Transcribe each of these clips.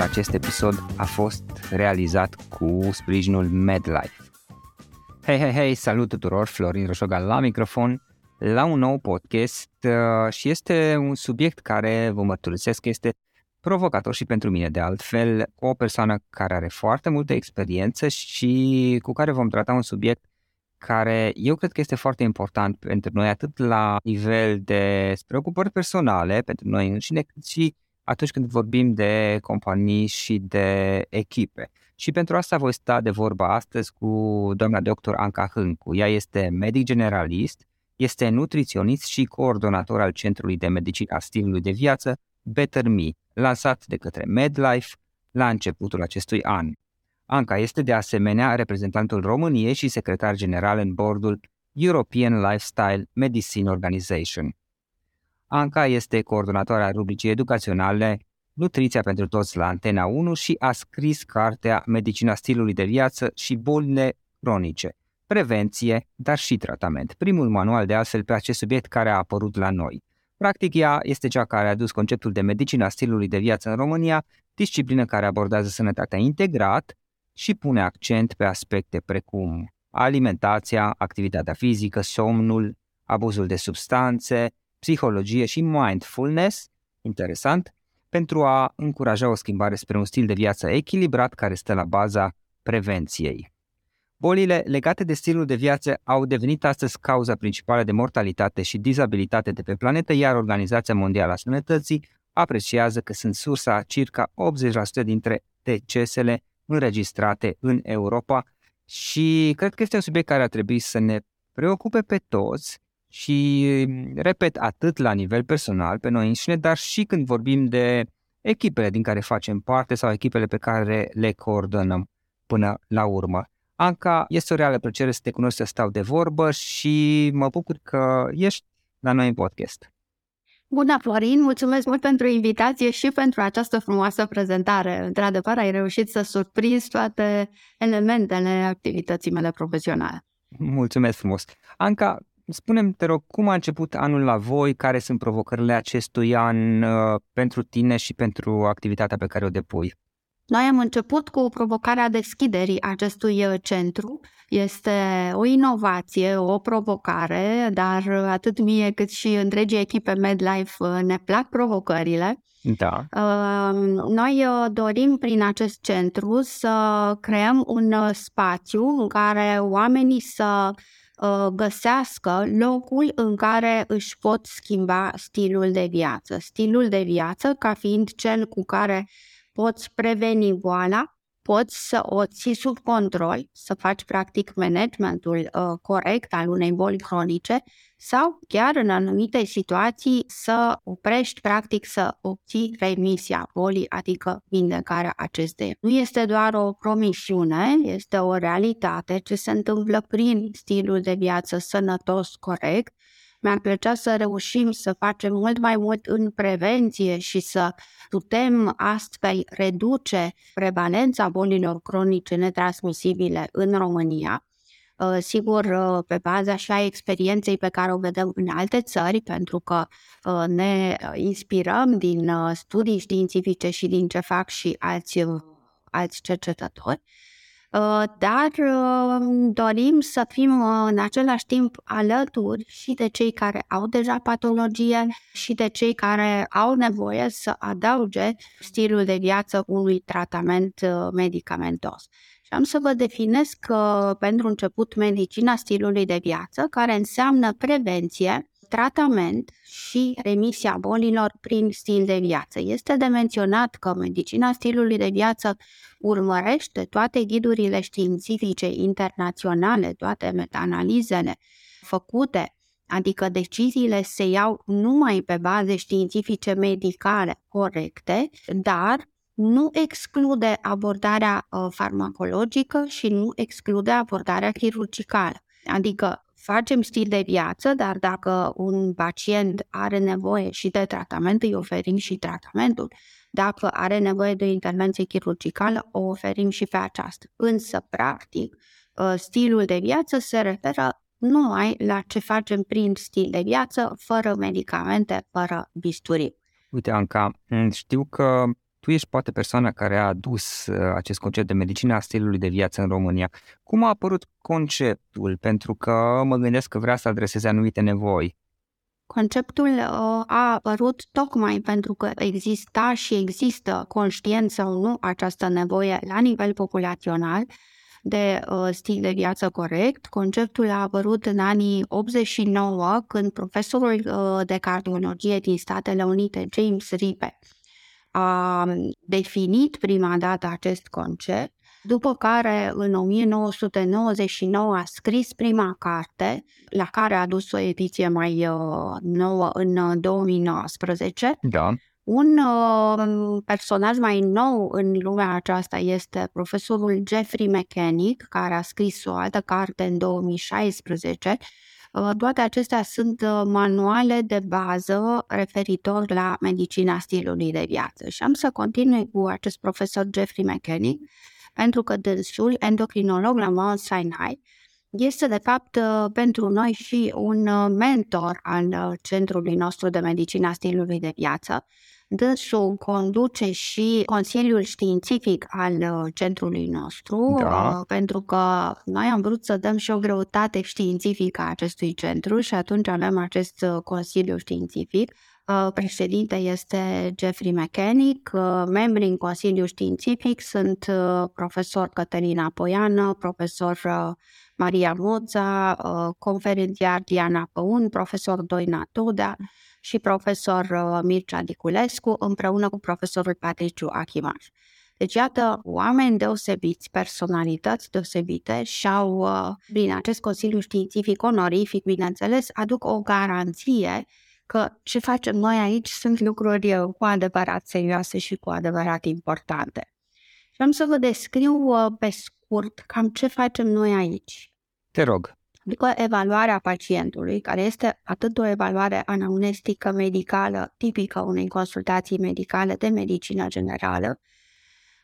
Acest episod a fost realizat cu sprijinul MedLife. Hei, hei, hei, salut tuturor, Florin Roșoga la microfon, la un nou podcast uh, și este un subiect care, vă mărturisesc, este provocator și pentru mine de altfel, o persoană care are foarte multă experiență și cu care vom trata un subiect care eu cred că este foarte important pentru noi, atât la nivel de preocupări personale, pentru noi înșine, cât și atunci când vorbim de companii și de echipe. Și pentru asta voi sta de vorbă astăzi cu doamna doctor Anca Hâncu. Ea este medic generalist, este nutriționist și coordonator al Centrului de Medicină a Stilului de Viață Better Me, lansat de către MedLife la începutul acestui an. Anca este de asemenea reprezentantul României și secretar general în bordul European Lifestyle Medicine Organization. Anca este coordonatoarea rubricii educaționale Nutriția pentru toți la Antena 1 și a scris cartea Medicina stilului de viață și bolile cronice, prevenție, dar și tratament, primul manual de altfel pe acest subiect care a apărut la noi. Practic, ea este cea care a adus conceptul de medicina stilului de viață în România, disciplină care abordează sănătatea integrat și pune accent pe aspecte precum alimentația, activitatea fizică, somnul, abuzul de substanțe, psihologie și mindfulness, interesant, pentru a încuraja o schimbare spre un stil de viață echilibrat care stă la baza prevenției. Bolile legate de stilul de viață au devenit astăzi cauza principală de mortalitate și dizabilitate de pe planetă, iar Organizația Mondială a Sănătății apreciază că sunt sursa circa 80% dintre decesele înregistrate în Europa și cred că este un subiect care ar trebui să ne preocupe pe toți și, repet, atât la nivel personal, pe noi înșine, dar și când vorbim de echipele din care facem parte sau echipele pe care le coordonăm până la urmă. Anca, este o reală plăcere să te cunosc, să stau de vorbă și mă bucur că ești la noi în podcast. Bună, Florin! Mulțumesc mult pentru invitație și pentru această frumoasă prezentare. Într-adevăr, ai reușit să surprinzi toate elementele activității mele profesionale. Mulțumesc frumos! Anca, Spunem, te rog, cum a început anul la voi, care sunt provocările acestui an uh, pentru tine și pentru activitatea pe care o depui? Noi am început cu provocarea deschiderii acestui uh, centru. Este o inovație, o provocare, dar atât mie cât și întregii echipe MedLife uh, ne plac provocările. Da. Noi dorim prin acest centru să creăm un spațiu în care oamenii să Uh, găsească locul în care își pot schimba stilul de viață. Stilul de viață ca fiind cel cu care poți preveni boala, poți să o ții sub control, să faci practic managementul uh, corect al unei boli cronice sau chiar în anumite situații să oprești practic să obții remisia bolii, adică vindecarea acesteia. Nu este doar o promisiune, este o realitate ce se întâmplă prin stilul de viață sănătos, corect, mi-ar plăcea să reușim să facem mult mai mult în prevenție și să putem astfel reduce prevalența bolilor cronice netransmisibile în România. Uh, sigur, uh, pe baza și a experienței pe care o vedem în alte țări, pentru că uh, ne inspirăm din studii științifice și din ce fac și alți, alți cercetători. Uh, dar uh, dorim să fim uh, în același timp alături și de cei care au deja patologie și de cei care au nevoie să adauge stilul de viață unui tratament medicamentos. Și am să vă definesc uh, pentru început medicina stilului de viață, care înseamnă prevenție, tratament și remisia bolilor prin stil de viață. Este de menționat că medicina stilului de viață urmărește toate ghidurile științifice internaționale, toate metaanalizele făcute, adică deciziile se iau numai pe baze științifice medicale corecte, dar nu exclude abordarea uh, farmacologică și nu exclude abordarea chirurgicală. Adică facem stil de viață, dar dacă un pacient are nevoie și de tratament, îi oferim și tratamentul. Dacă are nevoie de o intervenție chirurgicală, o oferim și pe aceasta. Însă, practic, ă, stilul de viață se referă numai la ce facem prin stil de viață, fără medicamente, fără bisturi. Uite, Anca, știu că tu ești poate persoana care a adus uh, acest concept de medicina a stilului de viață în România. Cum a apărut conceptul? Pentru că mă gândesc că vrea să adreseze anumite nevoi. Conceptul uh, a apărut tocmai pentru că exista și există conștient sau nu această nevoie la nivel populațional de uh, stil de viață corect. Conceptul a apărut în anii 89 când profesorul de cardiologie din Statele Unite, James Ripe, a definit prima dată acest concept, după care în 1999 a scris prima carte, la care a adus o ediție mai uh, nouă în 2019. Uh, da. Un uh, personaj mai nou în lumea aceasta este profesorul Jeffrey Mechanic, care a scris o altă carte în 2016 Uh, toate acestea sunt uh, manuale de bază referitor la medicina stilului de viață. Și am să continui cu acest profesor Jeffrey McKenny, pentru că dânsul, endocrinolog la Mount Sinai, este de fapt uh, pentru noi și un mentor al centrului nostru de medicina stilului de viață Dânsul conduce și Consiliul Științific al uh, centrului nostru, da. Uh, pentru că noi am vrut să dăm și o greutate științifică acestui centru și atunci avem acest uh, Consiliu Științific. Președinte este Jeffrey Mechanic, membri în Consiliul Științific sunt profesor Cătălina Poiană, profesor Maria Moța, conferențiar Diana Păun, profesor Doina Tudea, și profesor uh, Mircea Diculescu împreună cu profesorul Patriciu Achimaș. Deci, iată, oameni deosebiți, personalități deosebite și-au, uh, prin acest Consiliu Științific onorific, bineînțeles, aduc o garanție că ce facem noi aici sunt lucruri uh, cu adevărat serioase și cu adevărat importante. Și am să vă descriu pe scurt cam ce facem noi aici. Te rog. Adică evaluarea pacientului, care este atât o evaluare anamnestică medicală tipică unei consultații medicale de medicină generală,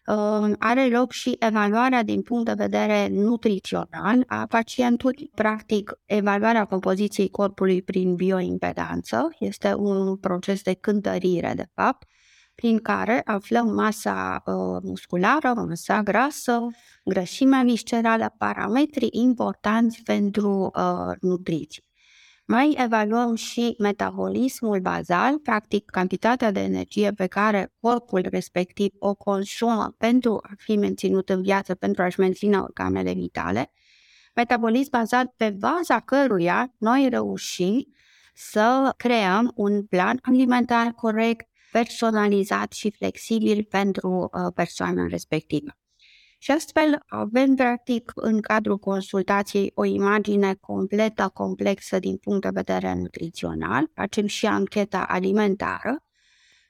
uh, are loc și evaluarea din punct de vedere nutrițional a pacientului, practic evaluarea compoziției corpului prin bioimpedanță, este un proces de cântărire de fapt, prin care aflăm masa uh, musculară, masa grasă, grăsimea viscerală, parametri importanți pentru uh, nutriție. Mai evaluăm și metabolismul bazal, practic cantitatea de energie pe care corpul respectiv o consumă pentru a fi menținut în viață, pentru a-și menține organele vitale. Metabolism bazat pe baza căruia noi reușim să creăm un plan alimentar corect, personalizat și flexibil pentru uh, persoana respectivă. Și astfel avem, practic, în cadrul consultației o imagine completă, complexă din punct de vedere nutrițional, facem și ancheta alimentară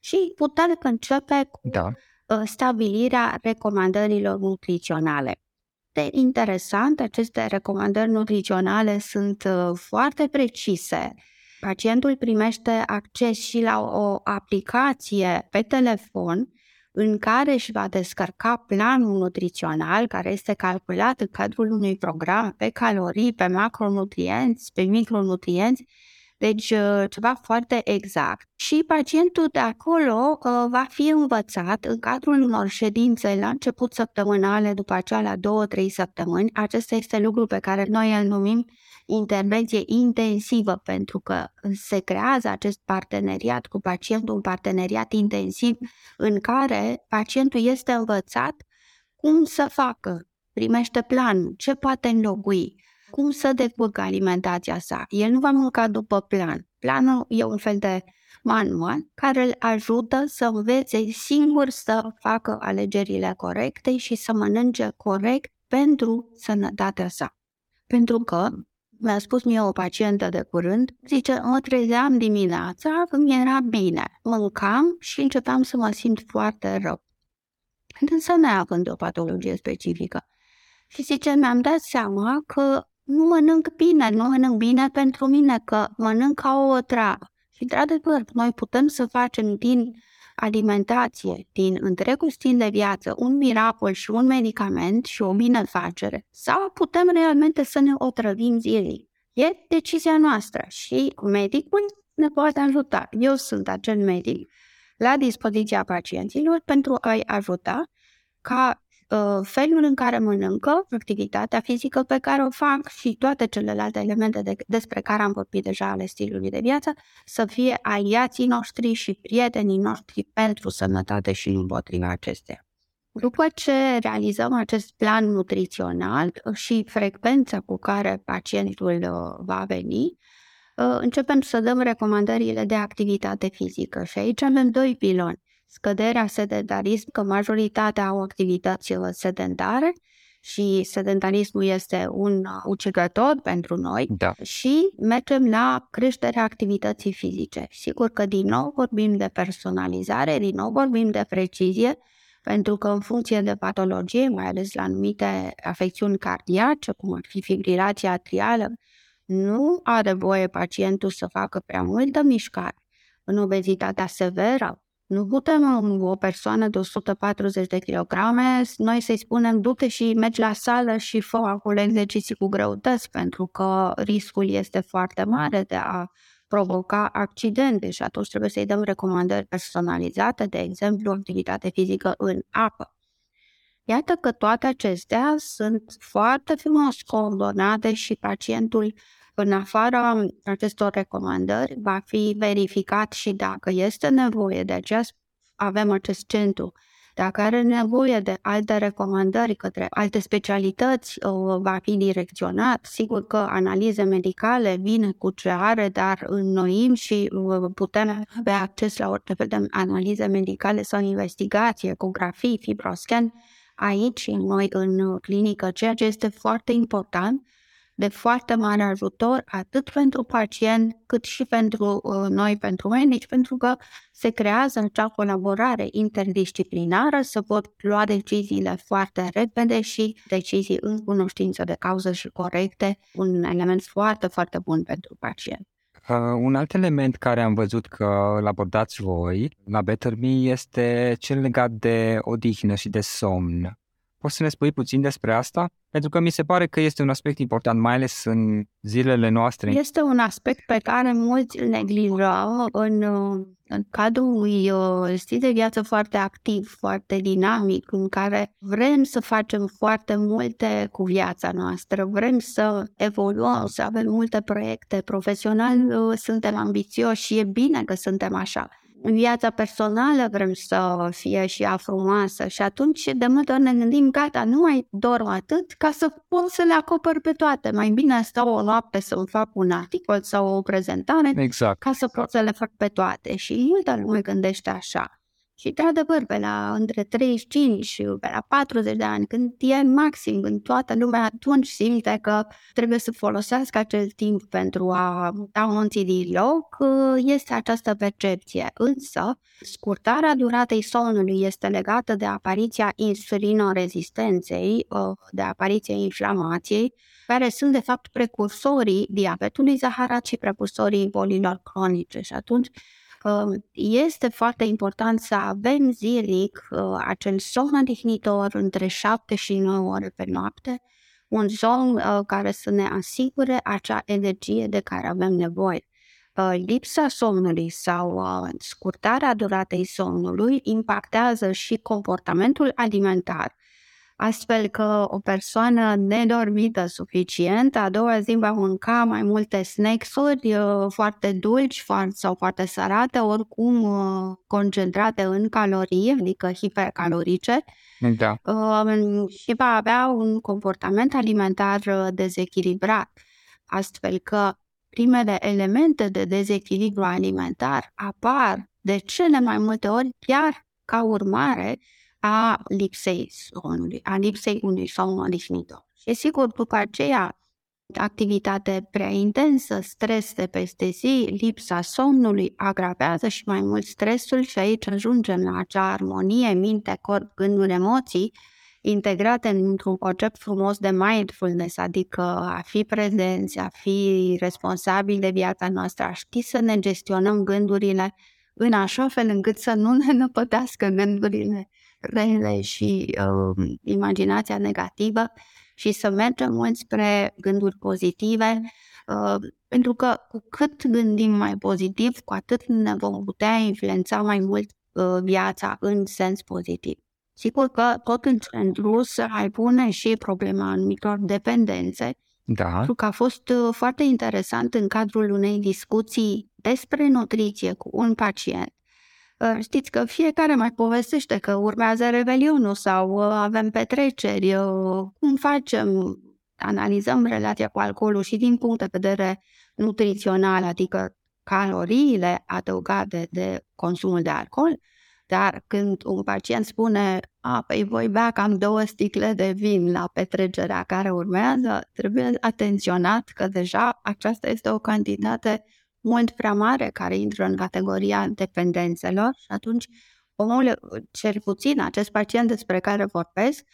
și putem începe cu da. Uh, stabilirea recomandărilor nutriționale. De interesant, aceste recomandări nutriționale sunt uh, foarte precise, pacientul primește acces și la o aplicație pe telefon în care își va descărca planul nutrițional care este calculat în cadrul unui program pe calorii, pe macronutrienți, pe micronutrienți, deci uh, ceva foarte exact. Și pacientul de acolo uh, va fi învățat în cadrul unor ședințe la început săptămânale, după aceea la două-trei săptămâni. Acesta este lucru pe care noi îl numim intervenție intensivă, pentru că se creează acest parteneriat cu pacientul, un parteneriat intensiv în care pacientul este învățat cum să facă primește planul, ce poate înlocui, cum să decurgă alimentația sa. El nu va mânca după plan. Planul e un fel de manual care îl ajută să învețe singur să facă alegerile corecte și să mănânce corect pentru sănătatea sa. Pentru că, mi-a spus mie o pacientă de curând, zice, mă trezeam dimineața, îmi era bine, mâncam și începeam să mă simt foarte rău. Însă neavând o patologie specifică. Și zice, mi-am dat seama că nu mănânc bine, nu mănânc bine pentru mine, că mănânc ca o treabă. Și, într-adevăr, noi putem să facem din alimentație, din întregul stil de viață, un miracol și un medicament și o binefacere, sau putem realmente să ne otrăvim zilnic. E decizia noastră și medicul ne poate ajuta. Eu sunt acel medic la dispoziția pacienților pentru a-i ajuta ca uh, felul în care mănâncă, activitatea fizică pe care o fac și toate celelalte elemente de, despre care am vorbit deja ale stilului de viață, să fie aliații noștri și prietenii noștri pentru sănătate și împotriva acestea. După ce realizăm acest plan nutrițional și frecvența cu care pacientul uh, va veni, uh, începem să dăm recomandările de activitate fizică și aici avem doi piloni scăderea sedentarism, că majoritatea au activități uh, sedentare și sedentarismul este un uh, ucigător pentru noi da. și mergem la creșterea activității fizice. Sigur că din nou vorbim de personalizare, din nou vorbim de precizie, pentru că în funcție de patologie, mai ales la anumite afecțiuni cardiace, cum ar fi fibrilația atrială, nu are voie pacientul să facă prea multă mișcare. În obezitatea severă, nu putem o persoană de 140 de kilograme, noi să-i spunem du-te și mergi la sală și fă acolo exerciții cu greutăți, pentru că riscul este foarte mare de a provoca accidente și atunci trebuie să-i dăm recomandări personalizate, de exemplu, activitate fizică în apă. Iată că toate acestea sunt foarte frumos coordonate și pacientul în afara acestor recomandări, va fi verificat și dacă este nevoie, de aceea avem acest centru, dacă are nevoie de alte recomandări către alte specialități, va fi direcționat. Sigur că analize medicale vine cu ce are, dar înnoim și putem avea acces la orice fel de analize medicale sau investigație, ecografii, fibroscan, aici, noi în clinică, ceea ce este foarte important de foarte mare ajutor atât pentru pacient cât și pentru uh, noi, pentru medici, pentru că se creează acea colaborare interdisciplinară, să pot lua deciziile foarte repede și decizii în cunoștință de cauză și corecte, un element foarte, foarte bun pentru pacient. Uh, un alt element care am văzut că îl abordați voi la Better Me este cel legat de odihnă și de somn. Poți să ne spui puțin despre asta? Pentru că mi se pare că este un aspect important, mai ales în zilele noastre. Este un aspect pe care mulți îl neglijau în, în cadrul unui uh, stil de viață foarte activ, foarte dinamic, în care vrem să facem foarte multe cu viața noastră, vrem să evoluăm, să avem multe proiecte. Profesional uh, suntem ambițioși și e bine că suntem așa în viața personală vrem să fie și ea frumoasă și atunci de multe ori ne gândim, gata, nu mai dorm atât ca să pot să le acopăr pe toate. Mai bine stau o noapte să-mi fac un articol sau o prezentare exact. ca să pot să le fac pe toate. Și multă lume gândește așa. Și, de adevăr, pe la între 35 și pe la 40 de ani, când e maxim în toată lumea, atunci simte că trebuie să folosească acel timp pentru a da munții din loc, este această percepție. Însă, scurtarea duratei somnului este legată de apariția insulinorezistenței, de apariția inflamației, care sunt de fapt precursorii diabetului zaharat și precursorii bolilor cronice. Și atunci este foarte important să avem zilnic uh, acel somn odihnitor între 7 și 9 ore pe noapte, un somn uh, care să ne asigure acea energie de care avem nevoie. Uh, lipsa somnului sau scurtarea duratei somnului impactează și comportamentul alimentar, astfel că o persoană nedormită suficient a doua zi va mânca mai multe snacks-uri uh, foarte dulci sau foarte sărate, oricum uh, concentrate în calorii, adică hipercalorice, da. Um, și va avea un comportament alimentar uh, dezechilibrat, astfel că primele elemente de dezechilibru alimentar apar de cele mai multe ori chiar ca urmare a lipsei somnului, a lipsei unui somn odihnitor. Și sigur, după aceea, activitate prea intensă, stres de peste zi, lipsa somnului agravează și mai mult stresul și aici ajungem la acea armonie minte, corp, gânduri, emoții, integrate într-un concept frumos de mindfulness, adică a fi prezenți, a fi responsabili de viața noastră, a ști să ne gestionăm gândurile în așa fel încât să nu ne năpătească gândurile rele și uh, imaginația negativă și să mergem mult spre gânduri pozitive, uh, pentru că cu cât gândim mai pozitiv, cu atât ne vom putea influența mai mult uh, viața în sens pozitiv. Sigur că tot în centru se mai pune și problema anumitor dependențe, da. pentru că a fost uh, foarte interesant în cadrul unei discuții despre nutriție cu un pacient Ă, știți că fiecare mai povestește că urmează revelionul sau ă, avem petreceri, ă, cum facem, analizăm relația cu alcoolul și din punct de vedere nutrițional, adică caloriile adăugate de consumul de alcool, dar când un pacient spune, a, păi voi bea cam două sticle de vin la petrecerea care urmează, trebuie atenționat că deja aceasta este o cantitate mult prea mare care intră în categoria dependențelor și atunci omul, cel puțin acest pacient despre care vorbesc,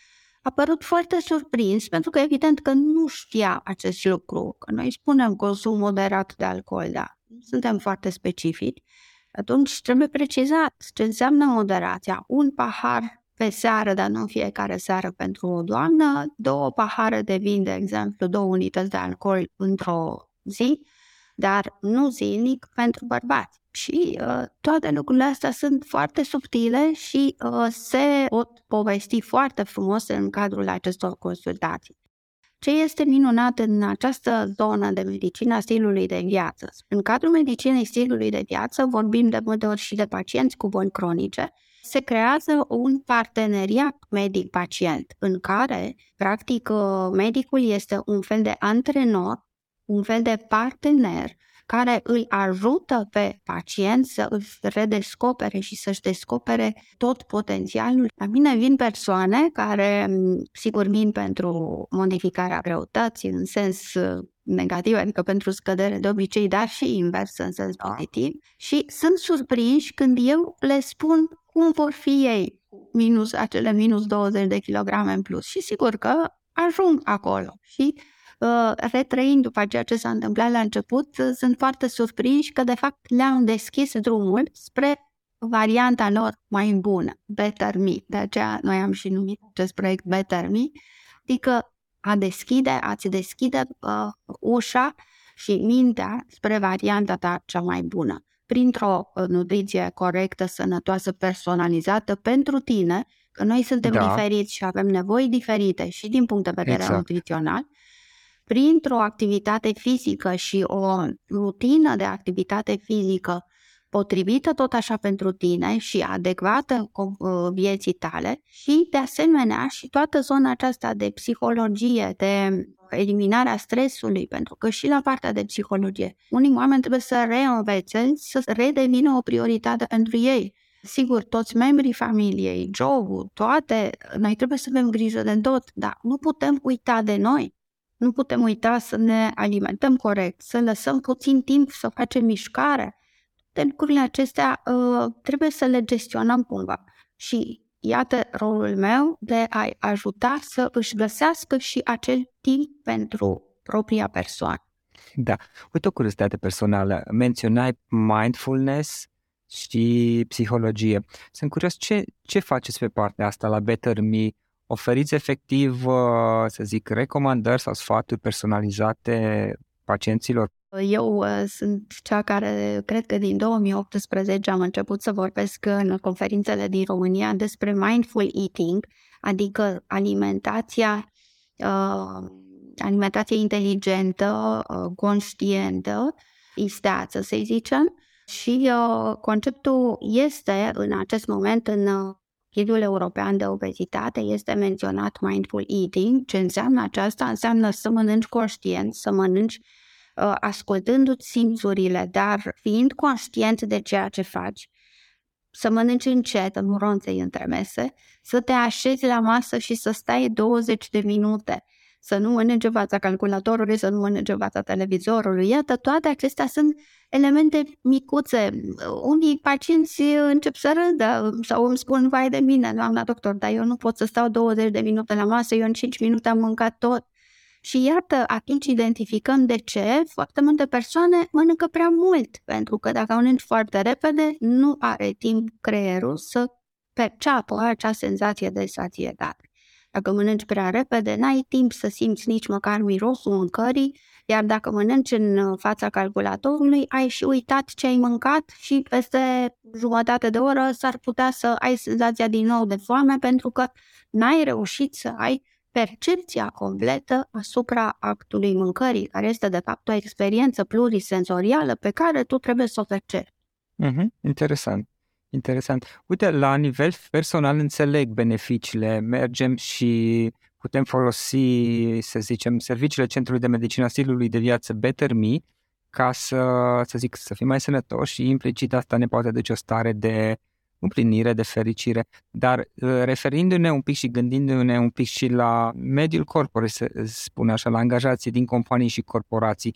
a părut foarte surprins pentru că evident că nu știa acest lucru, că noi spunem consum moderat de alcool, da, suntem foarte specifici, atunci trebuie precizat ce înseamnă moderația. Un pahar pe seară, dar nu fiecare seară pentru o doamnă, două pahare de vin, de exemplu, două unități de alcool într-o zi, dar nu zilnic pentru bărbați. Și uh, toate lucrurile astea sunt foarte subtile și uh, se pot povesti foarte frumos în cadrul acestor consultații. Ce este minunat în această zonă de medicina stilului de viață? În cadrul medicinei stilului de viață vorbim de multe ori și de pacienți cu boli cronice. Se creează un parteneriat medic-pacient în care, practic, uh, medicul este un fel de antrenor un fel de partener care îl ajută pe pacient să își redescopere și să-și descopere tot potențialul. La mine vin persoane care, sigur, vin pentru modificarea greutății în sens uh, negativ, adică pentru scădere de obicei, dar și invers în sens da. pozitiv și sunt surprinși când eu le spun cum vor fi ei minus acele minus 20 de kilograme în plus și sigur că ajung acolo și Uh, retrăind după ceea ce s-a întâmplat la început, uh, sunt foarte surprinși că de fapt le-am deschis drumul spre varianta lor mai bună, Better Me. De aceea noi am și numit acest proiect Better Me, adică a deschide, a-ți deschide uh, ușa și mintea spre varianta ta cea mai bună. Printr-o uh, nutriție corectă, sănătoasă, personalizată pentru tine, că noi suntem da. diferiți și avem nevoi diferite și din punct de vedere exact. nutrițional, printr-o activitate fizică și o rutină de activitate fizică potrivită tot așa pentru tine și adecvată uh, vieții tale și de asemenea și toată zona aceasta de psihologie, de eliminarea stresului, pentru că și la partea de psihologie, unii oameni trebuie să reînvețe, să redevină o prioritate pentru ei. Sigur, toți membrii familiei, jobul, toate, noi trebuie să avem grijă de tot, dar nu putem uita de noi. Nu putem uita să ne alimentăm corect, să lăsăm puțin timp să facem mișcare. Toate lucrurile acestea uh, trebuie să le gestionăm cumva. Și iată rolul meu de a ajuta să își găsească și acel timp pentru propria persoană. Da. Uite o curiozitate personală. Menționai mindfulness și psihologie. Sunt curios ce, ce faceți pe partea asta la Better Me oferiți efectiv, uh, să zic, recomandări sau sfaturi personalizate pacienților? Eu uh, sunt cea care cred că din 2018 am început să vorbesc în conferințele din România despre mindful eating, adică alimentația, uh, alimentație inteligentă, uh, conștientă, isteață, să zicem, și uh, conceptul este în acest moment în uh, Ghidul European de Obezitate este menționat mindful eating. Ce înseamnă aceasta? Înseamnă să mănânci conștient, să mănânci uh, ascultându-ți simțurile, dar fiind conștient de ceea ce faci, să mănânci încet, nu ronței între mese, să te așezi la masă și să stai 20 de minute, să nu mănânci în fața calculatorului, să nu mănânci în fața televizorului. Iată, toate acestea sunt elemente micuțe. Unii pacienți încep să râdă sau îmi spun, vai de mine, doamna doctor, dar eu nu pot să stau 20 de minute la masă, eu în 5 minute am mâncat tot. Și iată, atunci identificăm de ce foarte multe persoane mănâncă prea mult, pentru că dacă mănânci foarte repede, nu are timp creierul să perceapă acea senzație de satietate. Dacă mănânci prea repede, n-ai timp să simți nici măcar mirosul mâncării, iar dacă mănânci în fața calculatorului, ai și uitat ce ai mâncat și peste jumătate de oră s-ar putea să ai senzația din nou de foame pentru că n-ai reușit să ai percepția completă asupra actului mâncării, care este de fapt o experiență plurisensorială pe care tu trebuie să o percepi. Mm-hmm, interesant. Interesant. Uite, la nivel personal înțeleg beneficiile, mergem și putem folosi, să zicem, serviciile Centrului de Medicină a Stilului de Viață Better Me ca să, să zic, să fim mai sănătoși. Și implicit asta ne poate duce o stare de împlinire, de fericire, dar uh, referindu-ne un pic și gândindu-ne un pic și la mediul corpore, să spun așa, la angajații din companii și corporații,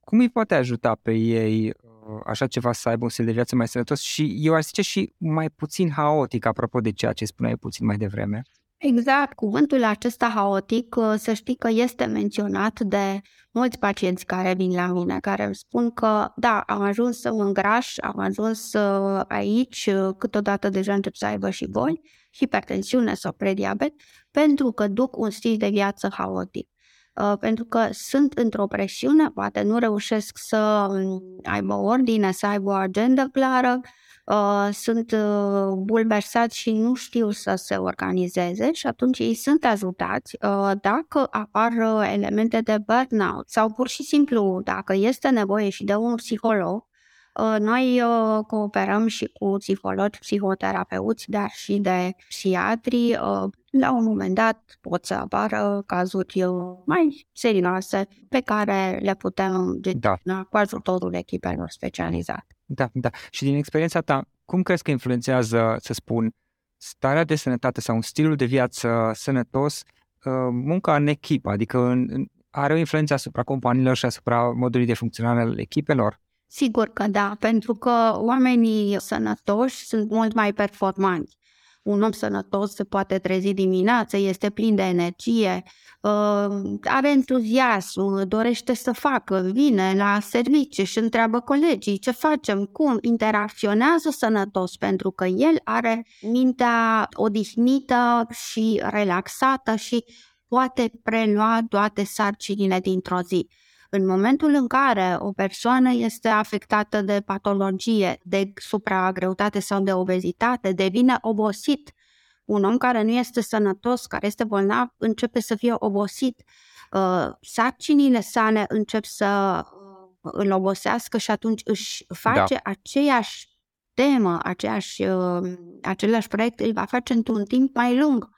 cum îi poate ajuta pe ei uh, așa ceva să aibă un stil de viață mai sănătos și eu aș zice și mai puțin haotic, apropo de ceea ce spuneai puțin mai devreme? Exact, cuvântul acesta haotic, uh, să știi că este menționat de mulți pacienți care vin la mine, care îmi spun că da, am ajuns să mă îngraș, am ajuns uh, aici, uh, câteodată deja încep să aibă și boli, hipertensiune sau prediabet, pentru că duc un stil de viață haotic. Pentru că sunt într-o presiune, poate nu reușesc să um, aibă ordine, să aibă o agendă clară, uh, sunt uh, bulversați și nu știu să se organizeze și atunci ei sunt ajutați uh, dacă apar uh, elemente de burnout sau pur și simplu dacă este nevoie și de un psiholog, uh, noi uh, cooperăm și cu psihologi, psihoterapeuți, dar și de psiatri. La un moment dat pot să apară cazuri mai serioase pe care le putem gestiona da. cu ajutorul echipelor specializate. Da, da. Și din experiența ta, cum crezi că influențează, să spun, starea de sănătate sau un stilul de viață sănătos uh, munca în echipă? Adică are o influență asupra companiilor și asupra modului de funcționare al echipelor? Sigur că da, pentru că oamenii sănătoși sunt mult mai performanți un om sănătos se poate trezi dimineața, este plin de energie, uh, are entuziasm, dorește să facă, vine la serviciu și întreabă colegii ce facem, cum, interacționează sănătos pentru că el are mintea odihnită și relaxată și poate prelua toate sarcinile dintr-o zi. În momentul în care o persoană este afectată de patologie, de supragreutate sau de obezitate, devine obosit. Un om care nu este sănătos, care este bolnav, începe să fie obosit. Uh, sarcinile sale încep să uh, îl obosească și atunci își face da. aceeași temă, aceeași, uh, același proiect, îl va face într-un timp mai lung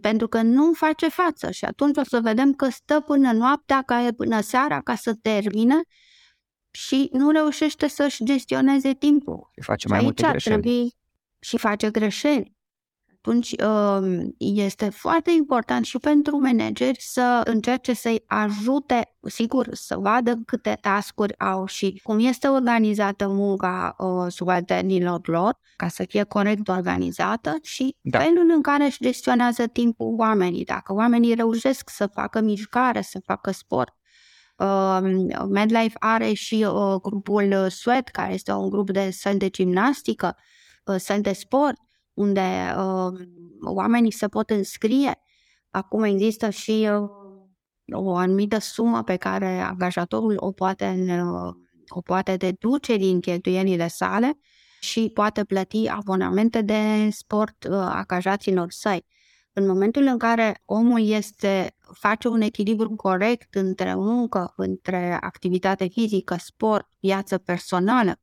pentru că nu face față și atunci o să vedem că stă până noaptea, ca până seara ca să termine și nu reușește să-și gestioneze timpul. Și face mai și multe greșeli. și face greșeli atunci um, este foarte important și pentru manageri să încerce să-i ajute, sigur, să vadă câte tascuri au și cum este organizată munca uh, subalternilor lor, ca să fie corect organizată și da. felul în care își gestionează timpul oamenii. Dacă oamenii reușesc să facă mișcare, să facă sport, Uh, MedLife are și uh, grupul Sweat, care este un grup de săli de gimnastică, uh, săli de sport, unde uh, oamenii se pot înscrie. Acum există și uh, o anumită sumă pe care angajatorul o poate, o poate deduce din cheltuielile sale și poate plăti abonamente de sport uh, angajaților săi. În momentul în care omul este, face un echilibru corect între muncă, între activitate fizică, sport, viață personală,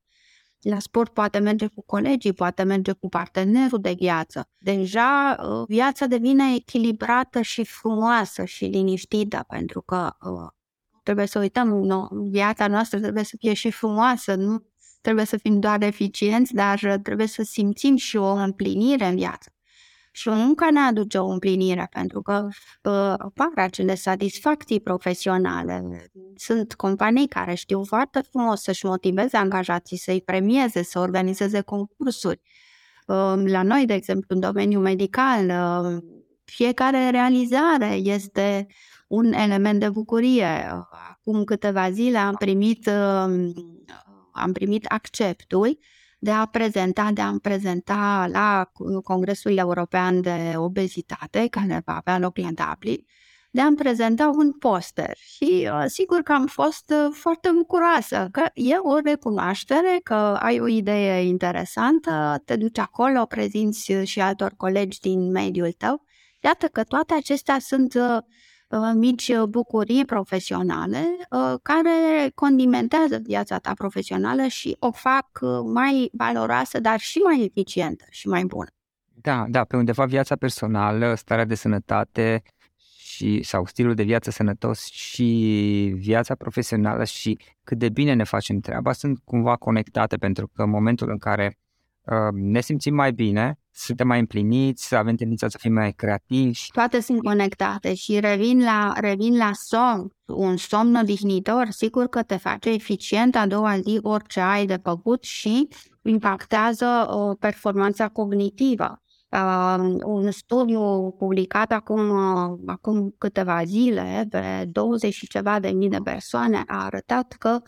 la sport poate merge cu colegii, poate merge cu partenerul de viață. Deja uh, viața devine echilibrată și frumoasă și liniștită, pentru că uh, trebuie să uităm, nu, viața noastră trebuie să fie și frumoasă, nu trebuie să fim doar eficienți, dar trebuie să simțim și o împlinire în viață. Și munca ne aduce o împlinire, pentru că uh, apar acele satisfacții profesionale. Sunt companii care știu foarte frumos să-și motiveze angajații, să-i premieze, să organizeze concursuri. Uh, la noi, de exemplu, în domeniul medical, uh, fiecare realizare este un element de bucurie. Acum câteva zile am primit, uh, am primit acceptul de a prezenta, de a prezenta la Congresul European de Obezitate, care va avea loc la Dublin, de a prezenta un poster și uh, sigur că am fost uh, foarte bucuroasă că e o recunoaștere că ai o idee interesantă, te duci acolo, prezinți și altor colegi din mediul tău. Iată că toate acestea sunt uh, Uh, mici uh, bucurii profesionale uh, care condimentează viața ta profesională și o fac mai valoroasă, dar și mai eficientă și mai bună. Da, da, pe undeva viața personală, starea de sănătate și, sau stilul de viață sănătos și viața profesională și cât de bine ne facem treaba sunt cumva conectate pentru că în momentul în care uh, ne simțim mai bine, suntem mai împliniți, avem tendința să fim mai creativi. Toate sunt conectate și revin la, revin la somn. Un somn odihnitor, sigur că te face eficient a doua zi orice ai de făcut și impactează uh, performanța cognitivă. Uh, un studiu publicat acum, uh, acum câteva zile pe 20 și ceva de mii de persoane a arătat că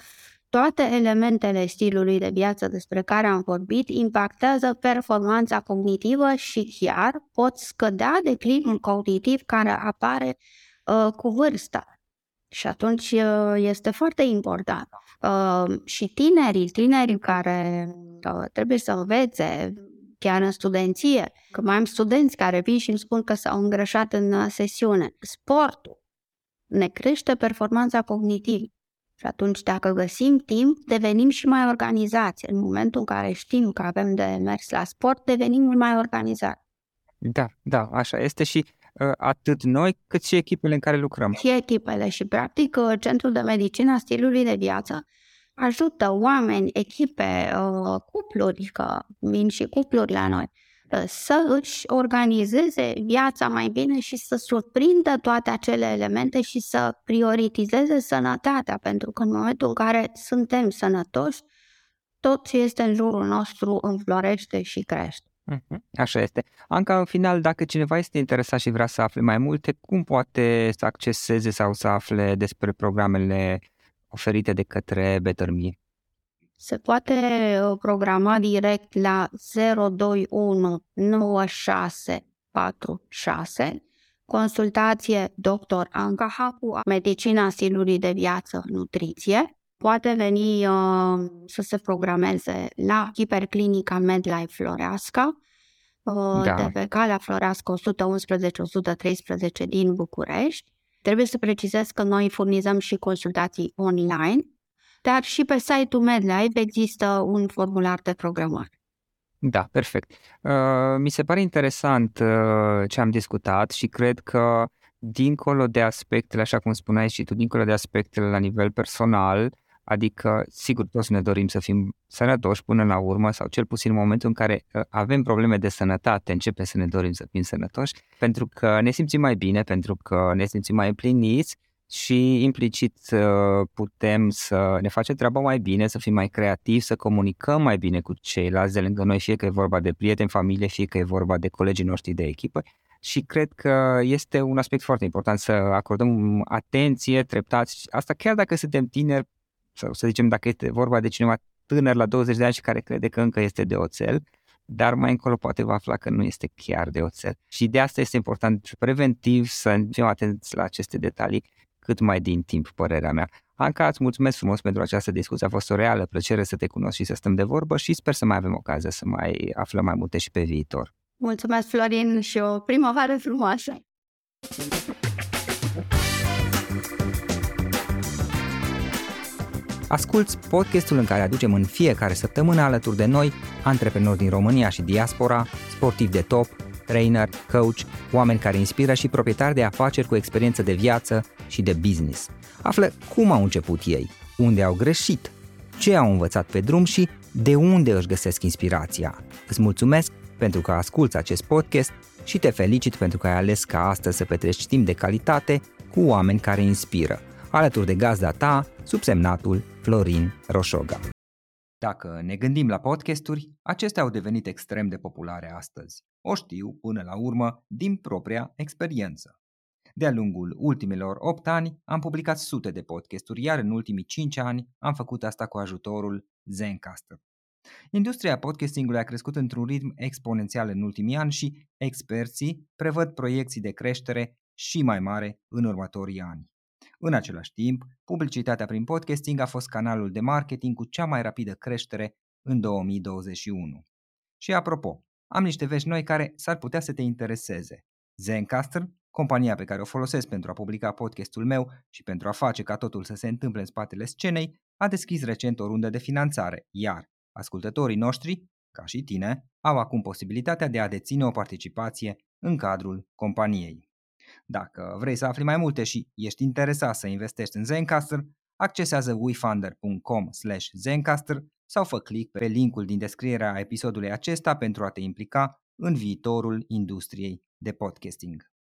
toate elementele stilului de viață despre care am vorbit impactează performanța cognitivă și chiar pot scădea declinul cognitiv care apare uh, cu vârsta. Și atunci uh, este foarte important. Uh, și tinerii, tinerii care uh, trebuie să învețe chiar în studenție, că mai am studenți care vin și îmi spun că s-au îngrășat în uh, sesiune. Sportul ne crește performanța cognitivă. Și atunci, dacă găsim timp, devenim și mai organizați. În momentul în care știm că avem de mers la sport, devenim mult mai organizați. Da, da, așa este și uh, atât noi cât și echipele în care lucrăm. Și echipele și, practic, uh, Centrul de Medicină a Stilului de Viață ajută oameni, echipe, uh, cupluri, că vin și cupluri la noi, să își organizeze viața mai bine și să surprindă toate acele elemente și să prioritizeze sănătatea, pentru că în momentul în care suntem sănătoși, tot ce este în jurul nostru înflorește și crește. Mhm, așa este. Anca, în final, dacă cineva este interesat și vrea să afle mai multe, cum poate să acceseze sau să afle despre programele oferite de către Better Me? Se poate uh, programa direct la 021 9646 consultație Dr. Anca Hacu, medicina stilului de viață, nutriție. Poate veni uh, să se programeze la hiperclinica MedLife Floreasca, uh, da. de pe calea Floreasca 111-113 din București. Trebuie să precizez că noi furnizăm și consultații online, dar și pe site-ul MedLife există un formular de programare. Da, perfect. Uh, mi se pare interesant uh, ce am discutat și cred că dincolo de aspectele, așa cum spuneai și tu, dincolo de aspectele la nivel personal, adică, sigur, toți ne dorim să fim sănătoși până la urmă sau cel puțin în momentul în care uh, avem probleme de sănătate, începe să ne dorim să fim sănătoși, pentru că ne simțim mai bine, pentru că ne simțim mai împliniți și implicit uh, putem să ne facem treaba mai bine, să fim mai creativi, să comunicăm mai bine cu ceilalți de lângă noi, fie că e vorba de prieteni, familie, fie că e vorba de colegii noștri de echipă. Și cred că este un aspect foarte important să acordăm atenție treptat, asta chiar dacă suntem tineri sau să zicem dacă este vorba de cineva tânăr la 20 de ani și care crede că încă este de oțel, dar mai încolo poate va afla că nu este chiar de oțel. Și de asta este important preventiv să fim atenți la aceste detalii cât mai din timp, părerea mea. Anca, îți mulțumesc frumos pentru această discuție, a fost o reală plăcere să te cunosc și să stăm de vorbă și sper să mai avem ocazia să mai aflăm mai multe și pe viitor. Mulțumesc, Florin, și o primăvară frumoasă! Asculți podcastul în care aducem în fiecare săptămână alături de noi antreprenori din România și diaspora, sportivi de top, trainer, coach, oameni care inspiră și proprietari de afaceri cu experiență de viață și de business. Află cum au început ei, unde au greșit, ce au învățat pe drum și de unde își găsesc inspirația. Îți mulțumesc pentru că asculți acest podcast și te felicit pentru că ai ales ca astăzi să petreci timp de calitate cu oameni care inspiră, alături de gazda ta, subsemnatul Florin Roșoga. Dacă ne gândim la podcasturi, acestea au devenit extrem de populare astăzi. O știu, până la urmă, din propria experiență. De-a lungul ultimilor 8 ani am publicat sute de podcasturi, iar în ultimii 5 ani am făcut asta cu ajutorul Zencaster. Industria podcastingului a crescut într-un ritm exponențial în ultimii ani și experții prevăd proiecții de creștere și mai mare în următorii ani. În același timp, publicitatea prin podcasting a fost canalul de marketing cu cea mai rapidă creștere în 2021. Și apropo, am niște vești noi care s-ar putea să te intereseze. Zencaster, compania pe care o folosesc pentru a publica podcastul meu și pentru a face ca totul să se întâmple în spatele scenei, a deschis recent o rundă de finanțare, iar ascultătorii noștri, ca și tine, au acum posibilitatea de a deține o participație în cadrul companiei. Dacă vrei să afli mai multe și ești interesat să investești în Zencaster, accesează wefunder.com zencaster sau fă click pe linkul din descrierea episodului acesta pentru a te implica în viitorul industriei de podcasting.